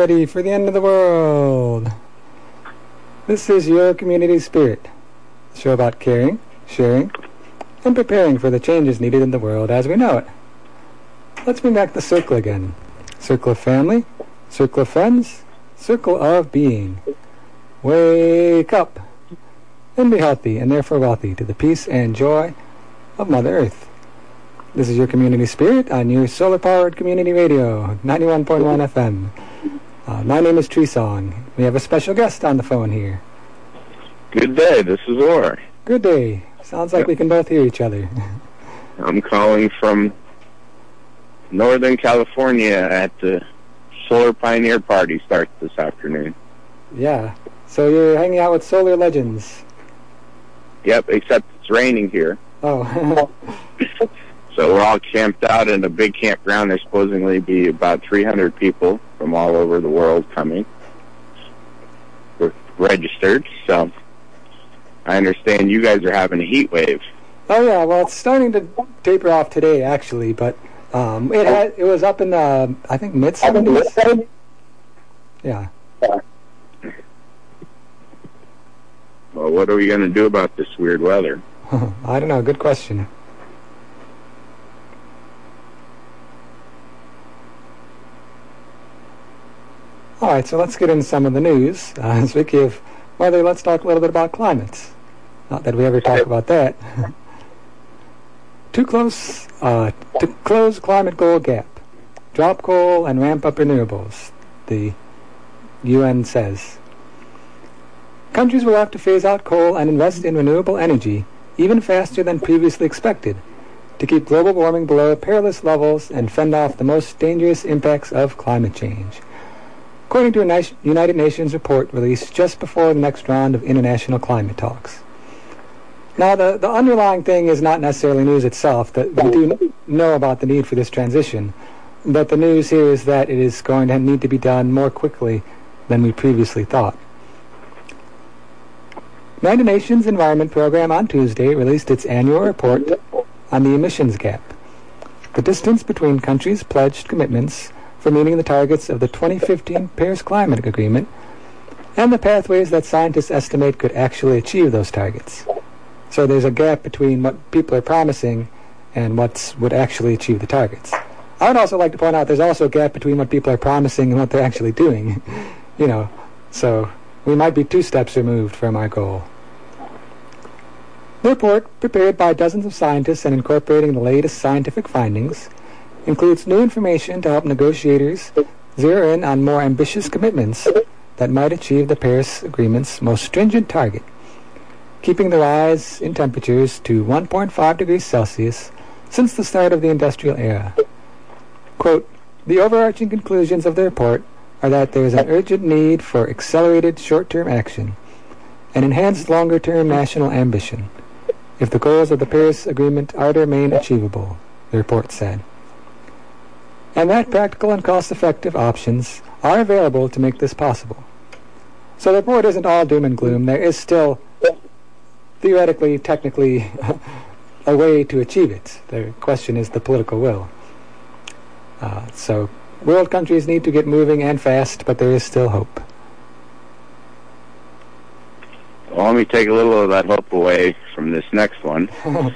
ready for the end of the world? This is your community spirit, show about caring, sharing, and preparing for the changes needed in the world as we know it. Let's bring back the circle again. Circle of family, circle of friends, circle of being. Wake up and be healthy and therefore wealthy to the peace and joy of Mother Earth. This is your community spirit on your solar powered community radio, 91.1 FM. Uh, my name is Tree Song. We have a special guest on the phone here. Good day, this is Orr. Good day. Sounds like we can both hear each other. I'm calling from Northern California at the Solar Pioneer Party starts this afternoon. Yeah. So you're hanging out with solar legends. Yep, except it's raining here. Oh. so we're all camped out in a big campground. There's supposedly be about 300 people from all over the world coming. We're registered, so I understand you guys are having a heat wave. Oh yeah, well it's starting to taper off today actually, but um, it had, it was up in the I think mid seventies. Yeah. Well, what are we going to do about this weird weather? I don't know. Good question. All right, so let's get into some of the news. Uh, speaking of weather, let's talk a little bit about climates. Not that we ever talk about that. Too close uh, to close climate goal gap. Drop coal and ramp up renewables, the UN says. Countries will have to phase out coal and invest in renewable energy even faster than previously expected to keep global warming below perilous levels and fend off the most dangerous impacts of climate change. According to a United Nations report released just before the next round of international climate talks. Now, the, the underlying thing is not necessarily news itself, that we do know about the need for this transition, but the news here is that it is going to need to be done more quickly than we previously thought. United Nations Environment Program on Tuesday released its annual report on the emissions gap, the distance between countries' pledged commitments for meeting the targets of the 2015 Paris Climate Agreement and the pathways that scientists estimate could actually achieve those targets. So there's a gap between what people are promising and what would actually achieve the targets. I would also like to point out there's also a gap between what people are promising and what they're actually doing. you know, so we might be two steps removed from our goal. The report, prepared by dozens of scientists and incorporating the latest scientific findings, includes new information to help negotiators zero in on more ambitious commitments that might achieve the Paris Agreement's most stringent target keeping the rise in temperatures to 1.5 degrees Celsius since the start of the industrial era. Quote, the overarching conclusions of the report are that there is an urgent need for accelerated short-term action and enhanced longer-term national ambition if the goals of the Paris Agreement are to remain achievable, the report said. And that practical and cost-effective options are available to make this possible. So the report isn't all doom and gloom. There is still theoretically, technically, a way to achieve it. The question is the political will. Uh, so, world countries need to get moving and fast, but there is still hope. Well, let me take a little of that hope away from this next one.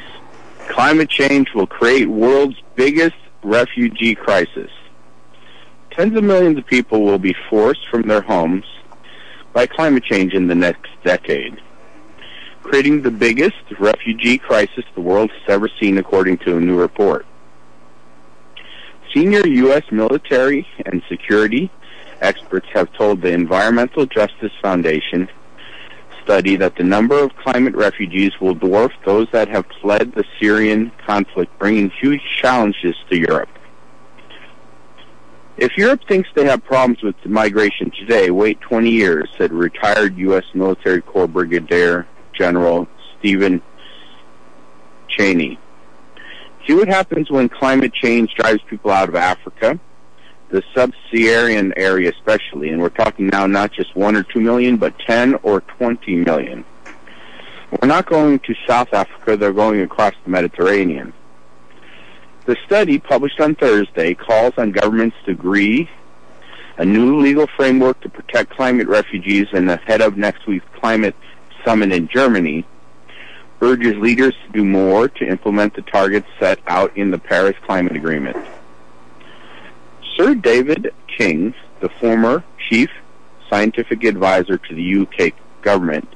Climate change will create world's biggest refugee crisis. Tens of millions of people will be forced from their homes by climate change in the next decade creating the biggest refugee crisis the world has ever seen, according to a new report. Senior U.S. military and security experts have told the Environmental Justice Foundation study that the number of climate refugees will dwarf those that have fled the Syrian conflict, bringing huge challenges to Europe. If Europe thinks they have problems with migration today, wait 20 years, said retired U.S. military corps brigadier General Stephen Cheney. See what happens when climate change drives people out of Africa, the sub-Saharan area especially, and we're talking now not just one or two million, but 10 or 20 million. We're not going to South Africa, they're going across the Mediterranean. The study, published on Thursday, calls on governments to agree a new legal framework to protect climate refugees, and the head of next week's climate summit in Germany, urges leaders to do more to implement the targets set out in the Paris Climate Agreement. Sir David King, the former chief scientific advisor to the UK government,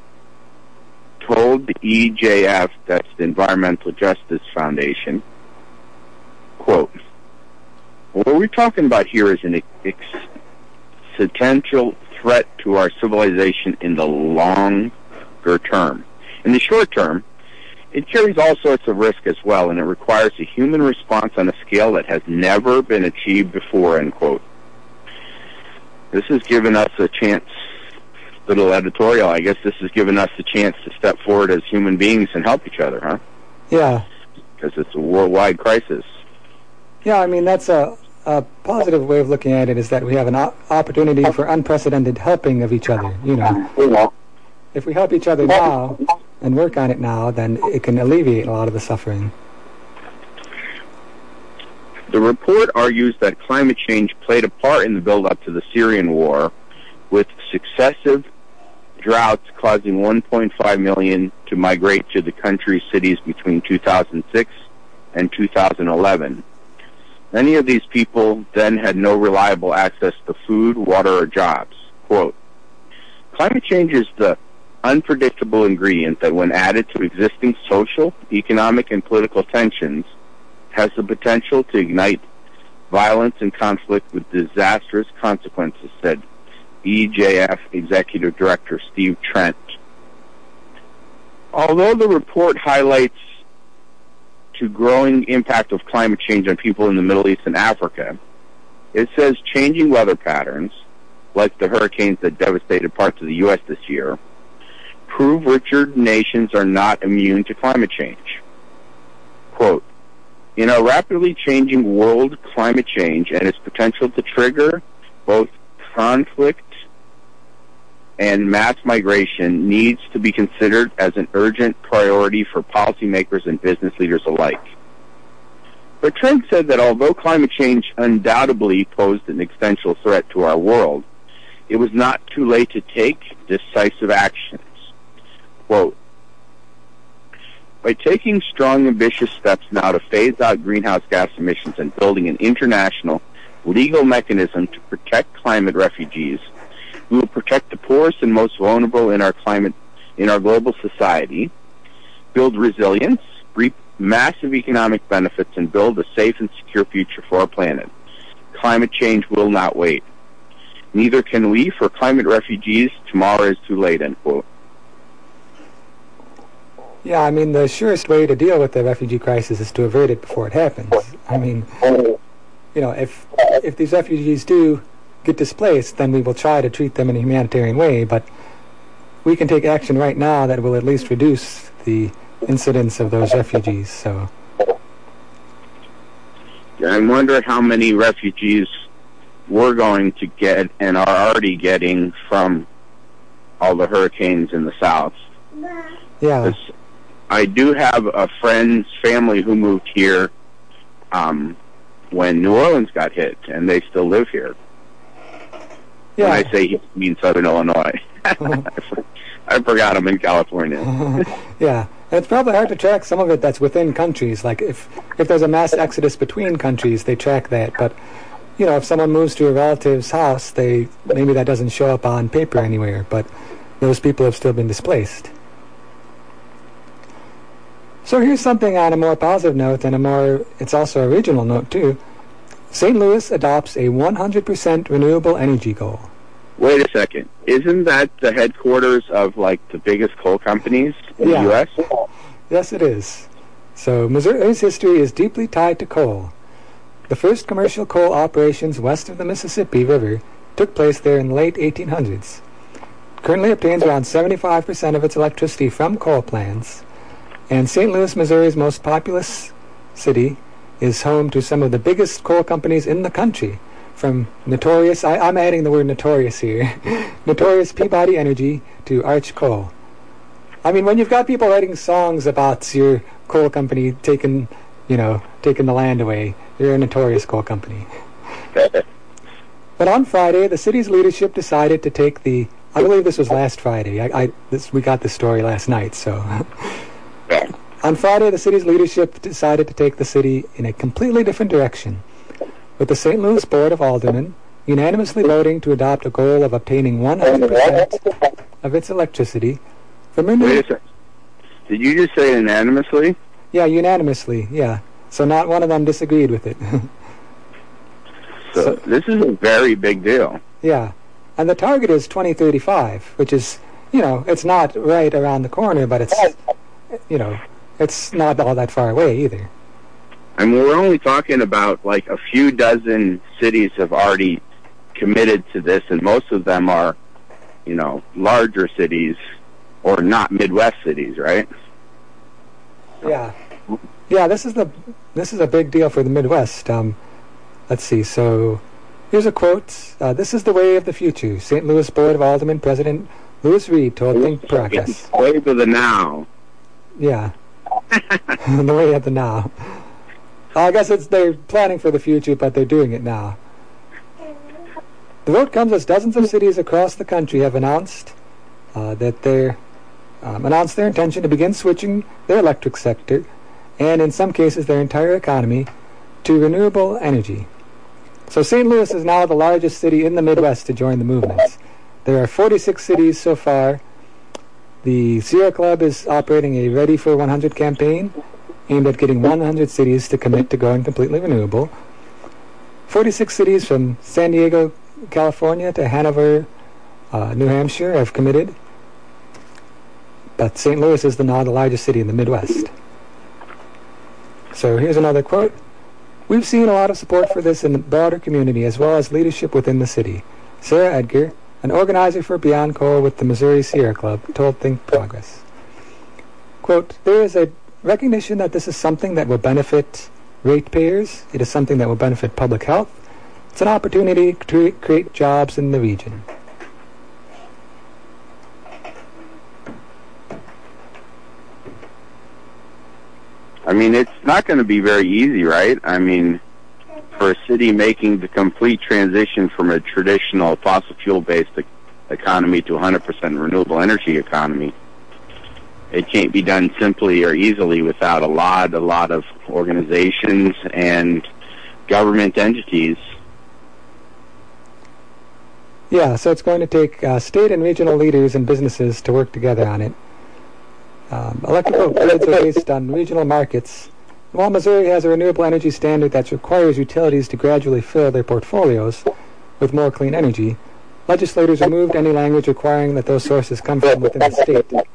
told the EJF, that's the Environmental Justice Foundation, quote, what we're talking about here is an existential threat to our civilization in the longer term. In the short term, it carries all sorts of risk as well, and it requires a human response on a scale that has never been achieved before, end quote. This has given us a chance, little editorial, I guess this has given us a chance to step forward as human beings and help each other, huh? Yeah. Because it's a worldwide crisis. Yeah, I mean, that's a, a positive way of looking at it is that we have an op- opportunity for unprecedented helping of each other, you know. If we help each other now, and work on it now, then it can alleviate a lot of the suffering. The report argues that climate change played a part in the build-up to the Syrian war, with successive droughts causing 1.5 million to migrate to the country's cities between 2006 and 2011. Many of these people then had no reliable access to food, water, or jobs. Quote, Climate change is the unpredictable ingredient that when added to existing social, economic, and political tensions has the potential to ignite violence and conflict with disastrous consequences, said EJF Executive Director Steve Trent. Although the report highlights to growing impact of climate change on people in the Middle East and Africa, it says changing weather patterns, like the hurricanes that devastated parts of the U.S. this year, prove richer nations are not immune to climate change. Quote, in a rapidly changing world, climate change and its potential to trigger both conflict and mass migration needs to be considered as an urgent priority for policymakers and business leaders alike. But Trent said that although climate change undoubtedly posed an existential threat to our world, it was not too late to take decisive actions. Quote, by taking strong, ambitious steps now to phase out greenhouse gas emissions and building an international legal mechanism to protect climate refugees, we will protect the poorest and most vulnerable in our climate, in our global society, build resilience, reap massive economic benefits, and build a safe and secure future for our planet. Climate change will not wait. Neither can we for climate refugees. Tomorrow is too late, end quote. Yeah, I mean, the surest way to deal with the refugee crisis is to avert it before it happens. I mean, you know, if if these refugees do get displaced, then we will try to treat them in a humanitarian way, but we can take action right now that will at least reduce the incidence of those refugees, so... I wonder how many refugees we're going to get and are already getting from all the hurricanes in the south. Yeah. I do have a friend's family who moved here um, when New Orleans got hit, and they still live here. Yeah. When I say he means Southern Illinois. I forgot I'm in California. yeah. And it's probably hard to track some of it that's within countries. Like if if there's a mass exodus between countries, they track that. But you know, if someone moves to a relative's house, they maybe that doesn't show up on paper anywhere. But those people have still been displaced. So here's something on a more positive note and a more, it's also a regional note too. St. Louis adopts a 100% renewable energy goal. Wait a second. Isn't that the headquarters of like the biggest coal companies in Yeah. the U.S.? Yes, it is. So Missouri's history is deeply tied to coal. The first commercial coal operations west of the Mississippi River took place there in the late 1800s. Currently obtains around 75% of its electricity from coal plants, and St. Louis, Missouri's most populous city, is home to some of the biggest coal companies in the country, from notorious, I, I'm adding the word notorious here, notorious Peabody Energy to Arch Coal. I mean, when you've got people writing songs about your coal company taking, you know, taking the land away, you're a notorious coal company. But on Friday, the city's leadership decided to take the. I believe this was last Friday. I, I this, we got the story last night, so. on Friday, the city's leadership decided to take the city in a completely different direction, with the St. Louis Board of Aldermen unanimously voting to adopt a goal of obtaining 100% of its electricity from Wait a renewable. second. Did you just say unanimously? Yeah, unanimously. Yeah. So not one of them disagreed with it. So, So- this is a very big deal. Yeah. And the target is 2035, which is, you know, it's not right around the corner, but it's, you know, it's not all that far away either. And we're only talking about like a few dozen cities have already committed to this, and most of them are, you know, larger cities or not Midwest cities, right? Yeah. Yeah, this is the this is a big deal for the Midwest. Um, let's see. So, here's a quote. Uh, this is the way of the future. St. Louis Board of Aldermen President Lewis Reed told ThinkProgress. Wave of the now. Yeah. the way of the now. I guess it's they're planning for the future, but they're doing it now. The vote comes as dozens of cities across the country have announced uh, that they're um, announced their intention to begin switching their electric sector, and in some cases their entire economy, to renewable energy. So St. Louis is now the largest city in the Midwest to join the movement. There are 46 cities so far. The Sierra Club is operating a Ready for 100 campaign aimed at getting 100 cities to commit to going completely renewable. 46 cities from San Diego, California to Hanover, uh, New Hampshire have committed. But St. Louis is the now the largest city in the Midwest. So here's another quote. We've seen a lot of support for this in the broader community as well as leadership within the city. Sarah Edgar, an organizer for Beyond Coal with the Missouri Sierra Club, told ThinkProgress. Quote, there is a recognition that this is something that will benefit ratepayers. It is something that will benefit public health. It's an opportunity to create jobs in the region. I mean, it's not going to be very easy, right? I mean, city making the complete transition from a traditional fossil fuel based economy to 100% renewable energy economy, it can't be done simply or easily without a lot, a lot of organizations and government entities. Yeah, so it's going to take uh, state and regional leaders and businesses to work together on it. Um, electrical grids are based on regional markets. While Missouri has a renewable energy standard that requires utilities to gradually fill their portfolios with more clean energy, legislators removed any language requiring that those sources come from within the state.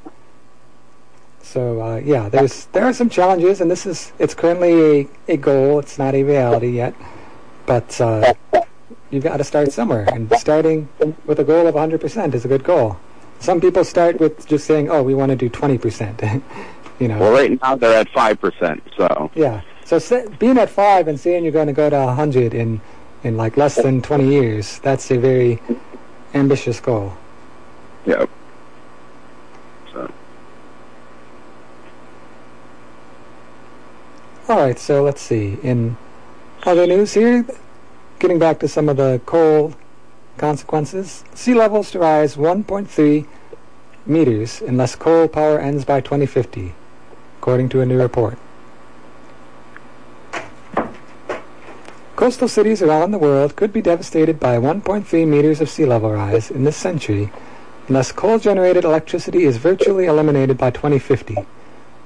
So uh, yeah, there's there are some challenges, and this is it's currently a, a goal. It's not a reality yet, but uh, you've got to start somewhere, and starting with a goal of 100% is a good goal. Some people start with just saying, "Oh, we want to do 20%," you know. Well, right now they're at 5%, so. Yeah. So being at five and seeing you're going to go to 100 in in like less than 20 years, that's a very ambitious goal. Yep. So, All right, so let's see. In other news here, getting back to some of the coal consequences, sea levels to rise 1.3 meters unless coal power ends by 2050, according to a new report. Coastal cities around the world could be devastated by 1.3 meters of sea level rise in this century unless coal-generated electricity is virtually eliminated by 2050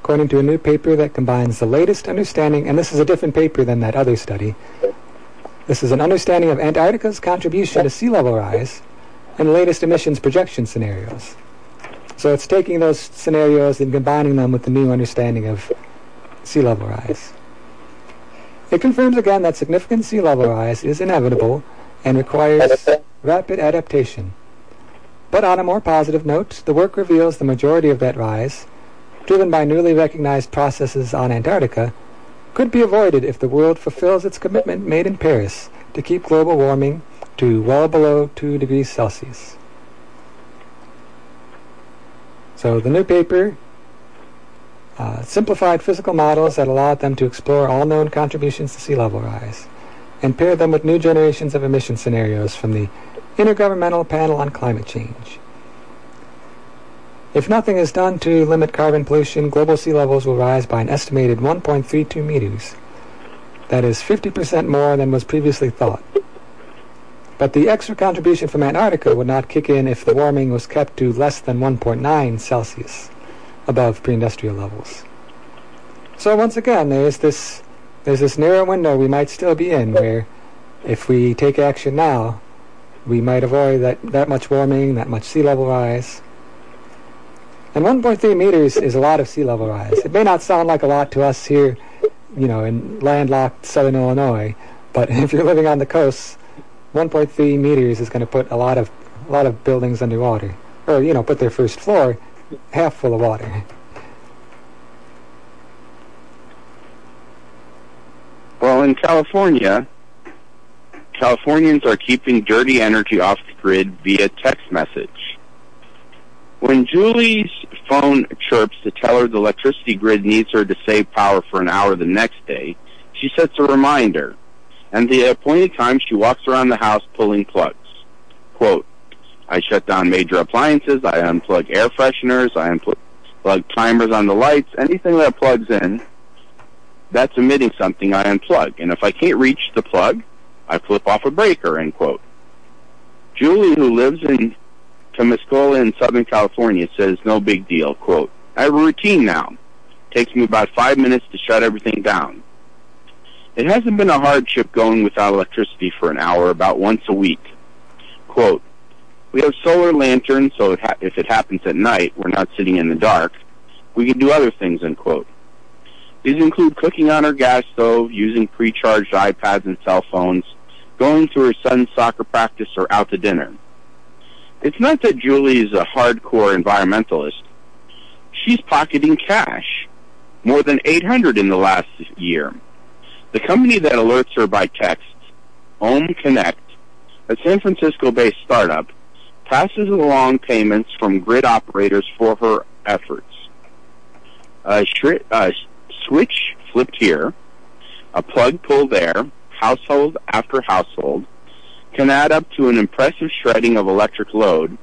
according to a new paper that combines the latest understanding, and this is a different paper than that other study. This is an understanding of Antarctica's contribution to sea level rise and latest emissions projection scenarios. So it's taking those scenarios and combining them with the new understanding of sea level rise. It confirms again that significant sea level rise is inevitable and requires rapid adaptation. But on a more positive note, the work reveals the majority of that rise driven by newly recognized processes on Antarctica, could be avoided if the world fulfills its commitment made in Paris to keep global warming to well below 2 degrees Celsius. So the new paper uh, simplified physical models that allowed them to explore all known contributions to sea level rise. and paired them with new generations of emission scenarios from the Intergovernmental Panel on Climate Change. If nothing is done to limit carbon pollution, global sea levels will rise by an estimated 1.32 meters. That is 50% more than was previously thought. But the extra contribution from Antarctica would not kick in if the warming was kept to less than 1.9 Celsius above pre-industrial levels. So once again, there's this there's this narrow window we might still be in where if we take action now, we might avoid that, that much warming, that much sea level rise. And 1.3 meters is a lot of sea level rise. It may not sound like a lot to us here, you know, in landlocked southern Illinois, but if you're living on the coast, 1.3 meters is going to put a lot of a lot of buildings underwater, or you know, put their first floor half full of water. Well, in California, Californians are keeping dirty energy off the grid via text message. When Julie's phone chirps to tell her the electricity grid needs her to save power for an hour the next day, she sets a reminder. And the appointed time, she walks around the house pulling plugs. Quote, I shut down major appliances, I unplug air fresheners, I unplug timers on the lights, anything that plugs in that's emitting something, I unplug. And if I can't reach the plug, I flip off a breaker, end quote. Julie, who lives in Temescal in Southern California, says no big deal, quote, I have a routine now. Takes me about five minutes to shut everything down. It hasn't been a hardship going without electricity for an hour about once a week. Quote, we have solar lanterns, so if it happens at night, we're not sitting in the dark. We can do other things, end quote. These include cooking on her gas stove, using pre-charged iPads and cell phones, going to her son's soccer practice, or out to dinner. It's not that Julie is a hardcore environmentalist. She's pocketing cash, more than 800 in the last year. The company that alerts her by text, Ohm Connect, a San Francisco-based startup, passes along payments from grid operators for her efforts. A, shri- a switch flipped here, a plug pulled there, household after household, can add up to an impressive shredding of electric load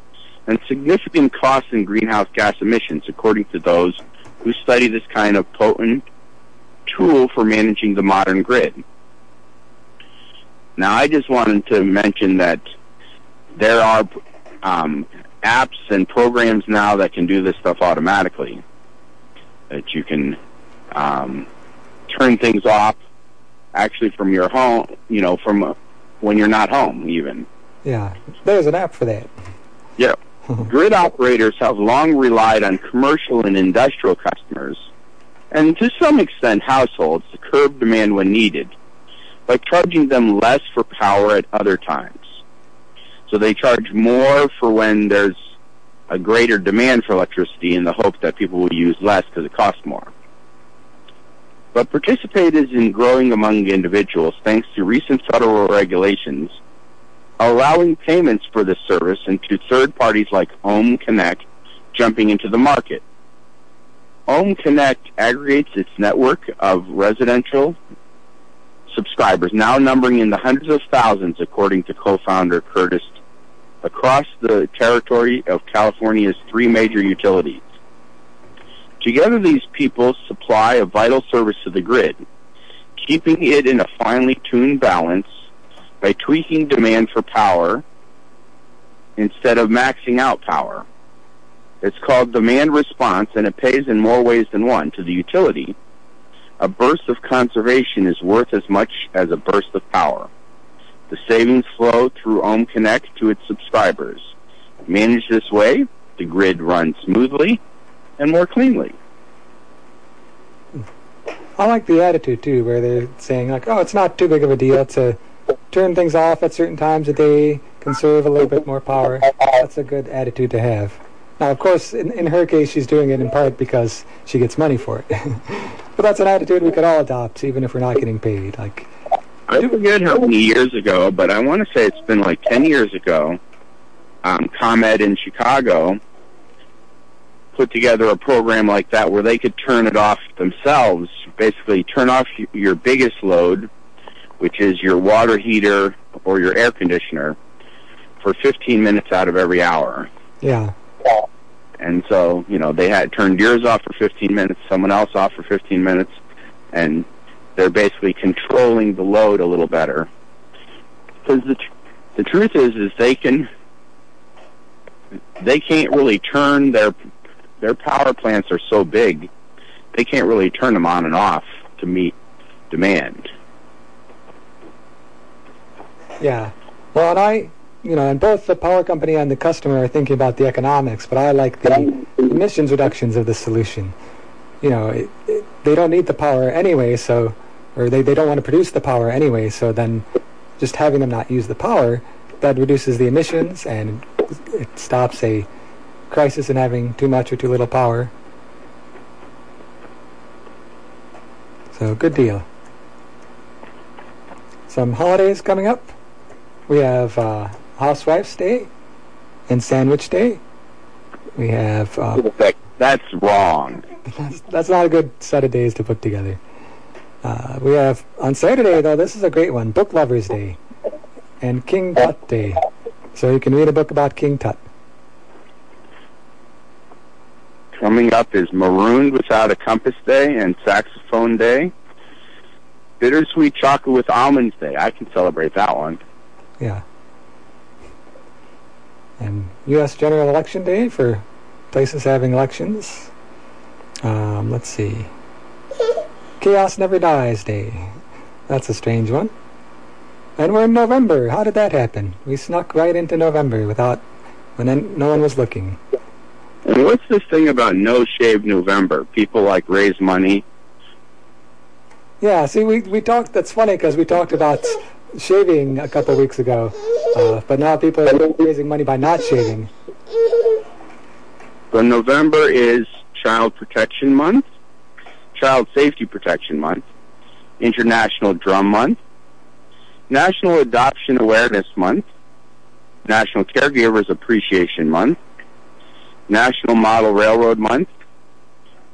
and significant costs in greenhouse gas emissions, according to those who study this kind of potent tool for managing the modern grid. Now, I just wanted to mention that there are um, apps and programs now that can do this stuff automatically. That you can um, turn things off actually from your home, you know, from uh, when you're not home even. Yeah, there's an app for that. Yeah. Grid operators have long relied on commercial and industrial customers, and to some extent households, to curb demand when needed by charging them less for power at other times. So they charge more for when there's a greater demand for electricity in the hope that people will use less because it costs more but participated in growing among individuals thanks to recent federal regulations allowing payments for this service into third parties like OhmConnect jumping into the market. OhmConnect aggregates its network of residential subscribers, now numbering in the hundreds of thousands, according to co-founder Curtis, across the territory of California's three major utilities. Together, these people supply a vital service to the grid, keeping it in a finely tuned balance by tweaking demand for power instead of maxing out power. It's called demand response, and it pays in more ways than one. To the utility, a burst of conservation is worth as much as a burst of power. The savings flow through OhmConnect to its subscribers. Managed this way, the grid runs smoothly and more cleanly. I like the attitude too, where they're saying like, "Oh, it's not too big of a deal to turn things off at certain times of day, conserve a little bit more power." That's a good attitude to have. Now, of course, in, in her case, she's doing it in part because she gets money for it. but that's an attitude we could all adopt, even if we're not getting paid. Like, I do forget how many years ago, but I want to say it's been like ten years ago. Um, ComEd in Chicago put together a program like that where they could turn it off themselves, basically turn off your biggest load, which is your water heater or your air conditioner, for 15 minutes out of every hour. Yeah. And so, you know, they had turned yours off for 15 minutes, someone else off for 15 minutes, and they're basically controlling the load a little better. Because the tr- the truth is, is they can they can't really turn their their power plants are so big, they can't really turn them on and off to meet demand. Yeah. Well, and I, you know, and both the power company and the customer are thinking about the economics, but I like the emissions reductions of the solution. You know, it, it, they don't need the power anyway, so, or they, they don't want to produce the power anyway, so then just having them not use the power, that reduces the emissions and it stops a crisis in having too much or too little power. So, good deal. Some holidays coming up. We have uh, Housewife's Day and Sandwich Day. We have. Uh, That's wrong. that's, that's not a good set of days to put together. Uh, we have on Saturday though. This is a great one: Book Lovers Day and King Tut Day. So you can read a book about King Tut. Coming up is Marooned Without a Compass Day and Saxophone Day. Bittersweet Chocolate with Almonds Day. I can celebrate that one. Yeah. And U.S. General Election Day for places having elections. Um, let's see. Chaos Never Dies Day. That's a strange one. And we're in November. How did that happen? We snuck right into November without when no one was looking. And what's this thing about No Shave November? People like raise money. Yeah, see, we, we talked, that's funny because we talked about shaving a couple weeks ago, uh, but now people are raising money by not shaving. So November is Child Protection Month, Child Safety Protection Month, International Drum Month, National Adoption Awareness Month, National Caregivers Appreciation Month, National Model Railroad Month,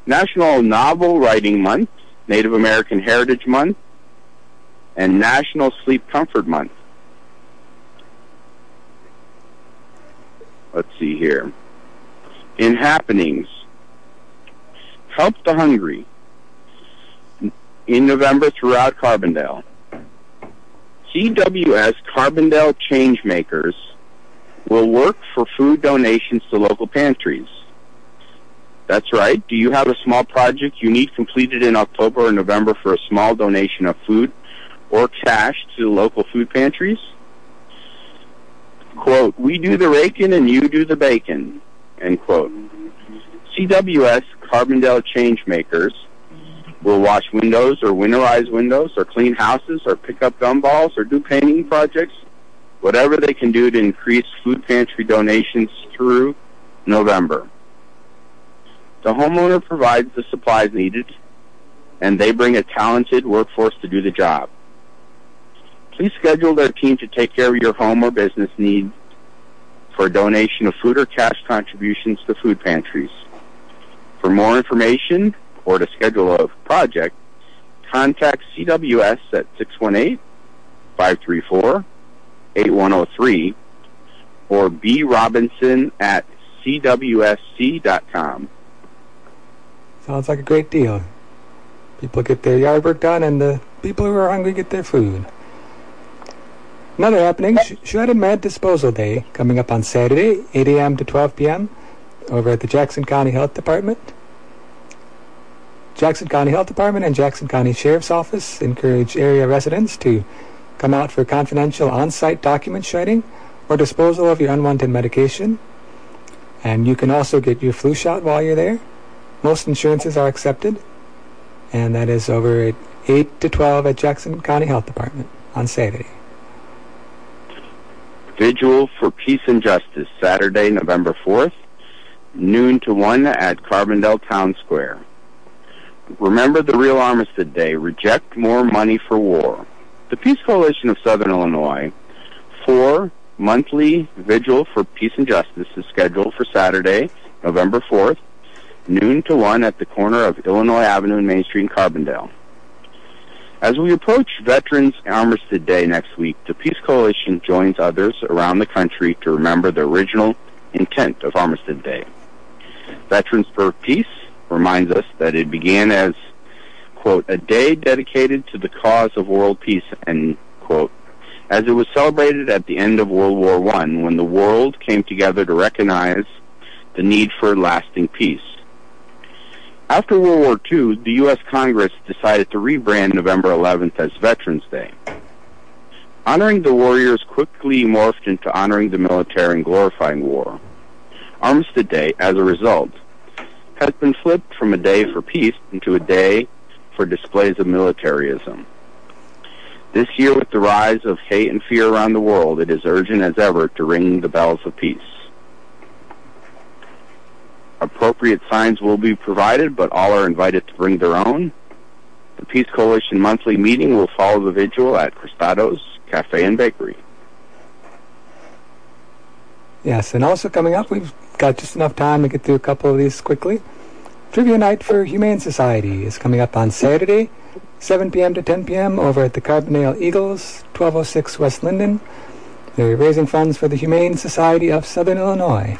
National Novel Writing Month, Native American Heritage Month, and National Sleep Comfort Month. Let's see here. In happenings, Help the Hungry in November throughout Carbondale. CWS Carbondale Changemakers will work for food donations to local pantries. That's right. Do you have a small project you need completed in October or November for a small donation of food or cash to local food pantries? Quote, we do the raking and you do the bacon, end quote. CWS Carbondale Changemakers will wash windows or winterize windows or clean houses or pick up gumballs or do painting projects, whatever they can do to increase food pantry donations through November. The homeowner provides the supplies needed, and they bring a talented workforce to do the job. Please schedule their team to take care of your home or business needs for a donation of food or cash contributions to food pantries. For more information or to schedule a project, contact CWS at 618-534-8103 or B. Robinson at CWSC.com. Sounds like a great deal. People get their yard work done, and the people who are hungry get their food. Another happening, Sh- Med Disposal Day, coming up on Saturday, 8 a.m. to 12 p.m., over at the Jackson County Health Department. Jackson County Health Department and Jackson County Sheriff's Office encourage area residents to come out for confidential on-site document shredding or disposal of your unwanted medication. And you can also get your flu shot while you're there. Most insurances are accepted. And that is over at 8 to 12 at Jackson County Health Department on Saturday. Vigil for Peace and Justice, Saturday, November 4th, noon to 1 at Carbondale Town Square. Remember the real Armistice Day. Reject more money for war. The Peace Coalition of Southern Illinois, four monthly Vigil for Peace and Justice is scheduled for Saturday, November 4th, noon to 1 at the corner of Illinois Avenue and Main Street in Carbondale. As we approach Veterans Armistice Day next week, the Peace Coalition joins others around the country to remember the original intent of Armistice Day. Veterans for Peace reminds us that it began as, quote, a day dedicated to the cause of world peace, end quote, as it was celebrated at the end of World War I when the world came together to recognize the need for lasting peace. After World War II, the U.S. Congress decided to rebrand November 11th as Veterans Day. Honoring the warriors quickly morphed into honoring the military and glorifying war. Armistice Day, as a result, has been flipped from a day for peace into a day for displays of militarism. This year, with the rise of hate and fear around the world, it is urgent as ever to ring the bells of peace. Appropriate signs will be provided, but all are invited to bring their own. The Peace Coalition monthly meeting will follow the vigil at Cristaudo's Cafe and Bakery. Yes, and also coming up, we've got just enough time to get through a couple of these quickly. Trivia night for Humane Society is coming up on Saturday, 7 p.m. to 10 p.m. over at the Carbondale Eagles, 1206 West Linden. They're raising funds for the Humane Society of Southern Illinois.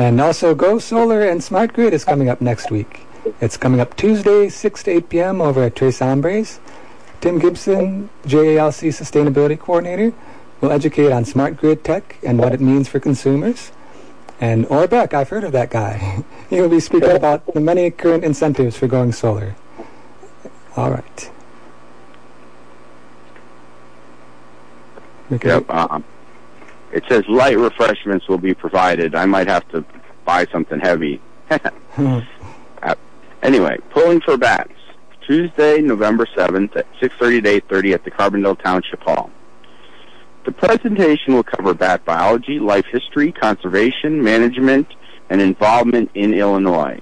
And also, Go Solar and Smart Grid is coming up next week. It's coming up Tuesday, 6 to 8 p.m. over at Tres Hombres. Tim Gibson, JALC Sustainability Coordinator, will educate on smart grid tech and what it means for consumers. And Orbeck, I've heard of that guy. he will be speaking about the many current incentives for going solar. All right. Okay. Yep. Um, it says light refreshments will be provided. I might have to buy something heavy. Uh, anyway, pulling for bats. Tuesday, November 7th at 6.30 to 8.30 at the Carbondale Township Hall. The presentation will cover bat biology, life history, conservation, management, and involvement in Illinois.